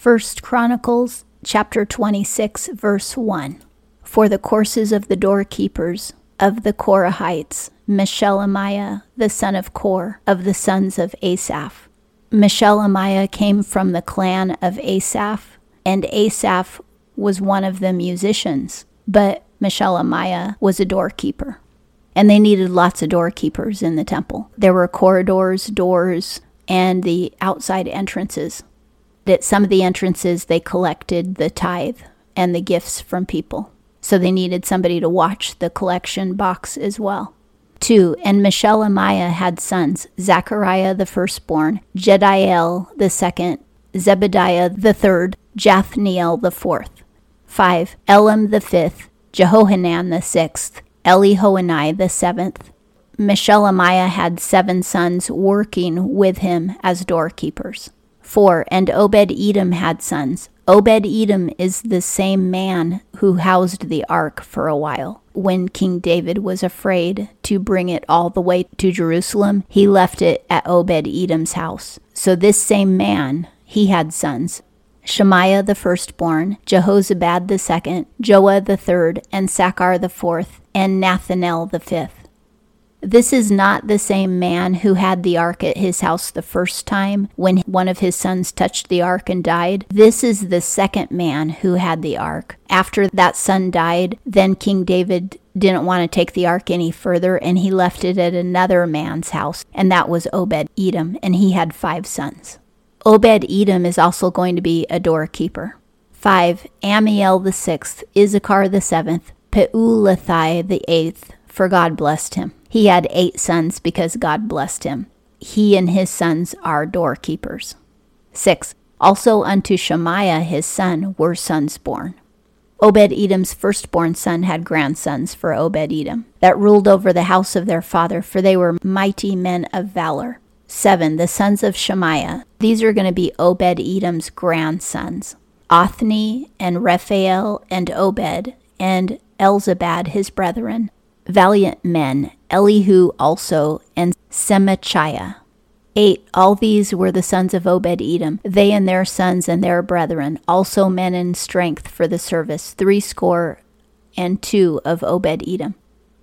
First Chronicles chapter 26 verse 1. For the courses of the doorkeepers of the Korahites, Meshelemiah the son of Kore of the sons of Asaph. Meshelemiah came from the clan of Asaph, and Asaph was one of the musicians, but Meshelemiah was a doorkeeper. And they needed lots of doorkeepers in the temple. There were corridors, doors, and the outside entrances. At some of the entrances, they collected the tithe and the gifts from people. So they needed somebody to watch the collection box as well. 2. And Meshelemiah had sons Zechariah the firstborn, Jediael the second, Zebediah the third, Jathniel the fourth. 5. Elam the fifth, Jehohanan the sixth, Elihoenai the seventh. Meshelemiah had seven sons working with him as doorkeepers. 4. And Obed Edom had sons. Obed Edom is the same man who housed the ark for a while. When King David was afraid to bring it all the way to Jerusalem, he left it at Obed Edom's house. So this same man, he had sons. Shemaiah the firstborn, Jehozabad the second, Joah the third, and Sacar the fourth, and Nethanel the fifth. This is not the same man who had the ark at his house the first time when one of his sons touched the ark and died. This is the second man who had the ark. After that son died, then King David didn't want to take the ark any further and he left it at another man's house, and that was Obed Edom, and he had five sons. Obed Edom is also going to be a doorkeeper. 5. Ammiel the sixth, Issachar the seventh, Peulathai the eighth, for God blessed him. He had eight sons because God blessed him. He and his sons are doorkeepers. 6. Also unto Shemaiah his son were sons born. Obed Edom's firstborn son had grandsons for Obed Edom that ruled over the house of their father, for they were mighty men of valor. 7. The sons of Shemaiah. These are going to be Obed Edom's grandsons Othni and Raphael and Obed and Elzabad his brethren, valiant men, Elihu also, and Semachiah. 8. All these were the sons of Obed Edom, they and their sons and their brethren, also men in strength for the service, threescore and two of Obed Edom.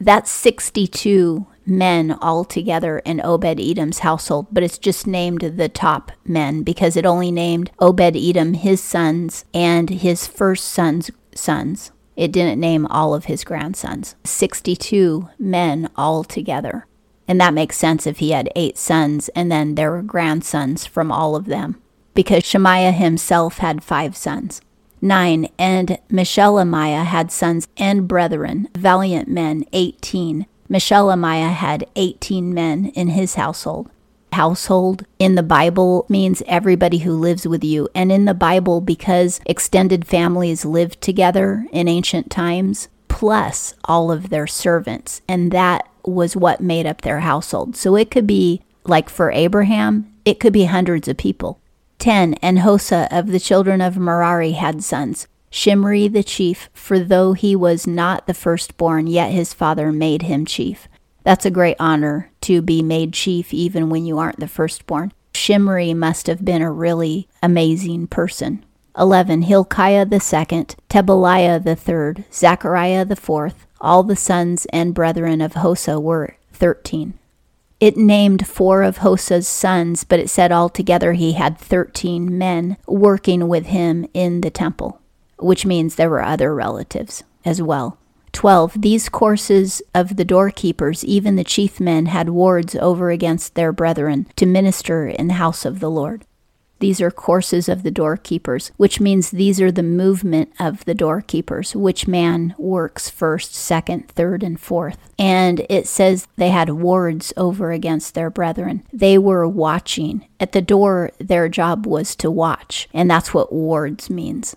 That's 62 men altogether in Obed Edom's household, but it's just named the top men because it only named Obed Edom, his sons, and his first son's sons. It didn't name all of his grandsons. 62 men altogether. And that makes sense if he had eight sons and then there were grandsons from all of them, because Shemaiah himself had five sons. 9. And Meshelemiah had sons and brethren, valiant men, 18. Meshelemiah had 18 men in his household household in the Bible means everybody who lives with you. And in the Bible, because extended families lived together in ancient times, plus all of their servants. And that was what made up their household. So it could be like for Abraham, it could be hundreds of people. 10. And Hosah of the children of Merari had sons. Shimri the chief, for though he was not the firstborn, yet his father made him chief. That's a great honor to be made chief even when you aren't the firstborn. Shimri must have been a really amazing person. 11. Hilkiah the second, Tebaliah the third, Zechariah the fourth, all the sons and brethren of Hosah were 13. It named four of Hosah's sons, but it said altogether he had 13 men working with him in the temple, which means there were other relatives as well. 12. These courses of the doorkeepers, even the chief men, had wards over against their brethren to minister in the house of the Lord. These are courses of the doorkeepers, which means these are the movement of the doorkeepers, which man works first, second, third, and fourth. And it says they had wards over against their brethren. They were watching. At the door, their job was to watch, and that's what wards means.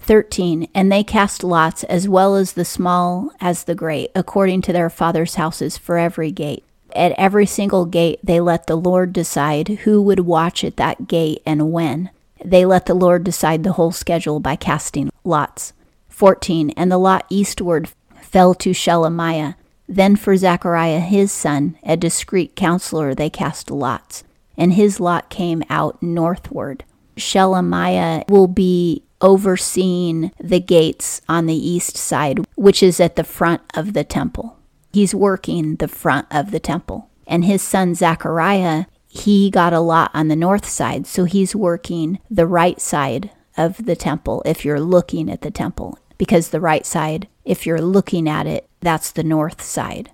13 And they cast lots, as well as the small as the great, according to their father's houses, for every gate. At every single gate, they let the Lord decide who would watch at that gate and when. They let the Lord decide the whole schedule by casting lots. 14 And the lot eastward fell to Shelemiah. Then for Zechariah his son, a discreet counselor, they cast lots. And his lot came out northward. Shelemiah will be overseeing the gates on the east side, which is at the front of the temple. He's working the front of the temple. And his son Zechariah, he got a lot on the north side, so he's working the right side of the temple if you're looking at the temple, because the right side, if you're looking at it, that's the north side.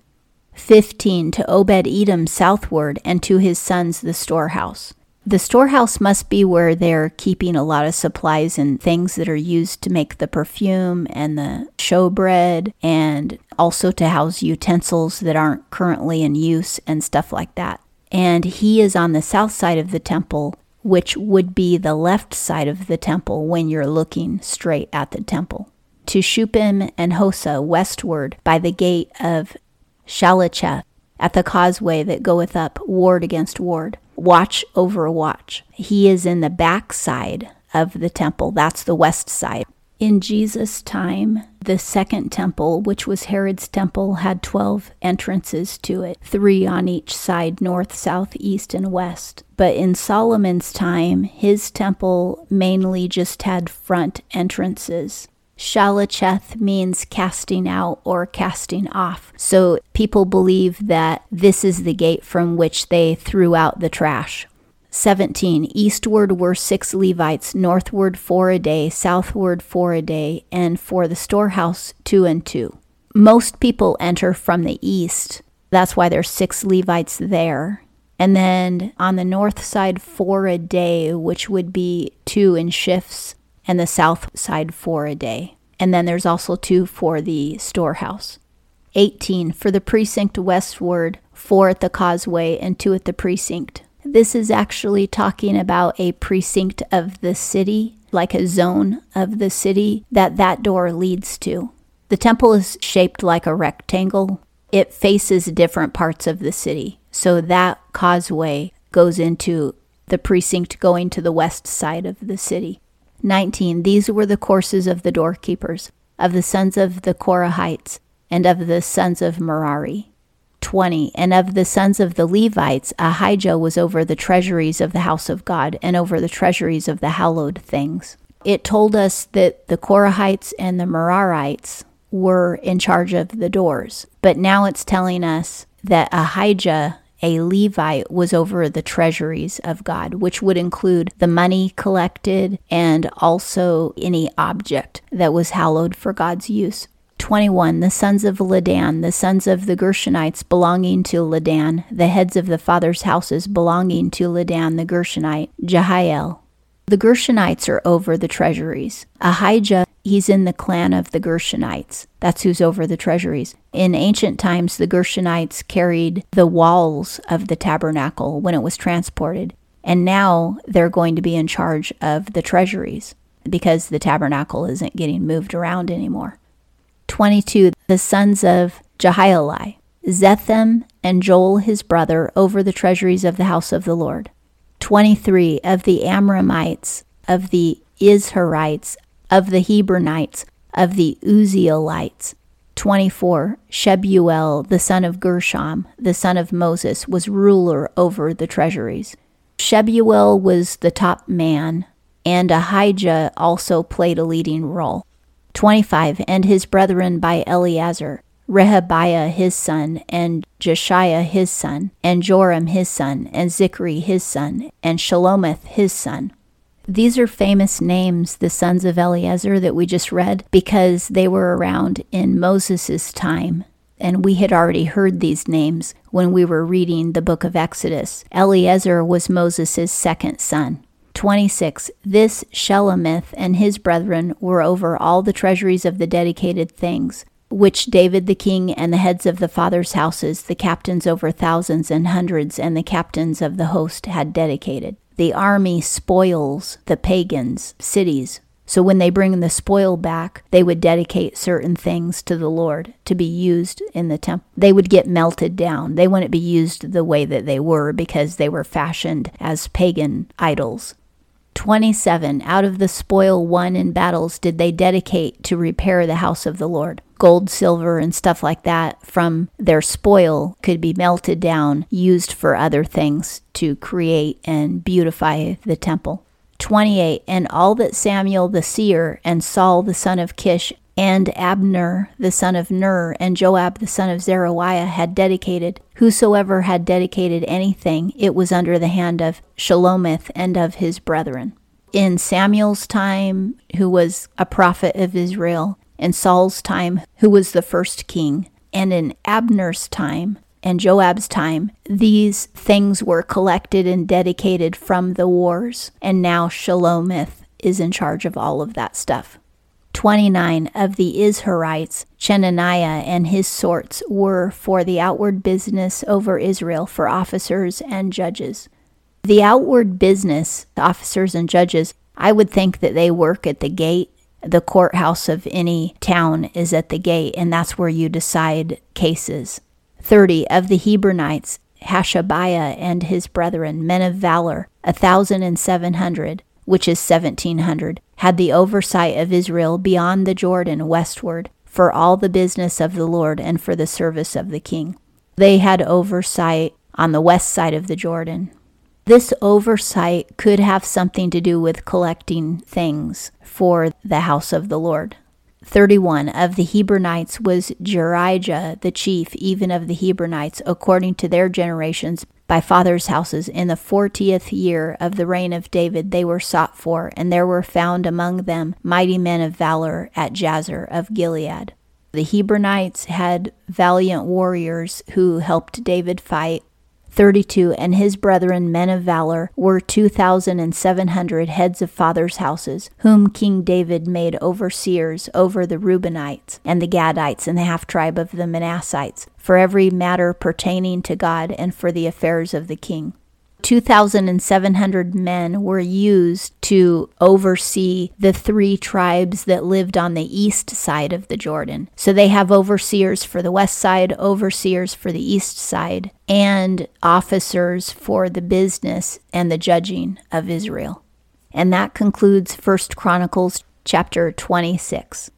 15 to Obed Edom southward, and to his sons the storehouse. The storehouse must be where they're keeping a lot of supplies and things that are used to make the perfume and the showbread, and also to house utensils that aren't currently in use and stuff like that. And he is on the south side of the temple, which would be the left side of the temple when you're looking straight at the temple. To Shuppim and Hosah westward by the gate of Shallecheth at the causeway that goeth up ward against ward watch over watch. He is in the back side of the temple. That's the west side. In Jesus' time, the second temple, which was Herod's temple, had 12 entrances to it, three on each side north, south, east, and west. But in Solomon's time, his temple mainly just had front entrances. Shallecheth means casting out or casting off. So people believe that this is the gate from which they threw out the trash. 17. Eastward were six Levites, northward four a day, southward four a day, and for the storehouse two and two. Most people enter from the east. That's why there's six Levites there. And then on the north side, four a day, which would be two in shifts and the south side four a day. And then there's also two for the storehouse. 18 for the precinct westward, four at the causeway, and two at the precinct. This is actually talking about a precinct of the city, like a zone of the city that that door leads to. The temple is shaped like a rectangle. It faces different parts of the city. So that causeway goes into the precinct going to the west side of the city. 19. These were the courses of the doorkeepers, of the sons of the Korahites, and of the sons of Merari. 20. And of the sons of the Levites, Ahijah was over the treasuries of the house of God and over the treasuries of the hallowed things. It told us that the Korahites and the Merarites were in charge of the doors, but now it's telling us that Ahijah a Levite was over the treasuries of God, which would include the money collected and also any object that was hallowed for God's use. 21. The sons of Ladan, the sons of the Gershonites belonging to Ladan, the heads of the fathers' houses belonging to Ladan the Gershonite, Jehiel. The Gershonites are over the treasuries. Ahijah he's in the clan of the Gershonites. That's who's over the treasuries. In ancient times, the Gershonites carried the walls of the tabernacle when it was transported. And now they're going to be in charge of the treasuries because the tabernacle isn't getting moved around anymore. 22. The sons of Jehieli, Zetham and Joel his brother over the treasuries of the house of the Lord. 23. Of the Amramites, of the Izharites, of the Hebronites, of the Uzzielites. 24. Shebuel, the son of Gershom, the son of Moses, was ruler over the treasuries. Shebuel was the top man, and Ahijah also played a leading role. 25. And his brethren by Eleazar, Rehabiah his son, and Jeshaiah his son, and Joram his son, and Zichri his son, and Shelomith his son. These are famous names, the sons of Eleazar that we just read, because they were around in Moses' time. And we had already heard these names when we were reading the book of Exodus. Eleazar was Moses' second son. 26. This Shelomith and his brethren were over all the treasuries of the dedicated things, which David the king and the heads of the fathers' houses, the captains over thousands and hundreds, and the captains of the host had dedicated the army spoils the pagans' cities. So when they bring the spoil back, they would dedicate certain things to the Lord to be used in the temple. They would get melted down. They wouldn't be used the way that they were because they were fashioned as pagan idols. 27 out of the spoil won in battles did they dedicate to repair the house of the Lord. Gold, silver, and stuff like that from their spoil could be melted down, used for other things to create and beautify the temple. 28 And all that Samuel the seer and Saul the son of Kish and Abner the son of Ner and Joab the son of Zeruiah had dedicated, whosoever had dedicated anything, it was under the hand of Shelomith and of his brethren. In Samuel's time, who was a prophet of Israel, in Saul's time, who was the first king, and in Abner's time and Joab's time, these things were collected and dedicated from the wars, and now Shelomith is in charge of all of that stuff. 29 of the Izharites, Chenaniah and his sorts, were for the outward business over Israel for officers and judges. The outward business, the officers and judges, I would think that they work at the gate. The courthouse of any town is at the gate, and that's where you decide cases. 30 of the Hebronites, Hashabiah and his brethren, men of valor, a thousand and seven hundred, which is seventeen hundred, had the oversight of Israel beyond the Jordan westward, for all the business of the Lord and for the service of the king. They had oversight on the west side of the Jordan. This oversight could have something to do with collecting things for the house of the Lord. 31 of the Hebronites was Jerijah the chief, even of the Hebronites, according to their generations, by fathers' houses. In the fortieth year of the reign of David, they were sought for, and there were found among them mighty men of valor at Jazer of Gilead. The Hebronites had valiant warriors who helped David fight 32 and his brethren men of valor were 2,700 heads of fathers' houses, whom King David made overseers over the Reubenites and the Gadites and the half tribe of the Manassites, for every matter pertaining to God and for the affairs of the king. 2,700 men were used to oversee the three tribes that lived on the east side of the Jordan. So they have overseers for the west side, overseers for the east side, and officers for the business and the judging of Israel. And that concludes 1 Chronicles chapter 26.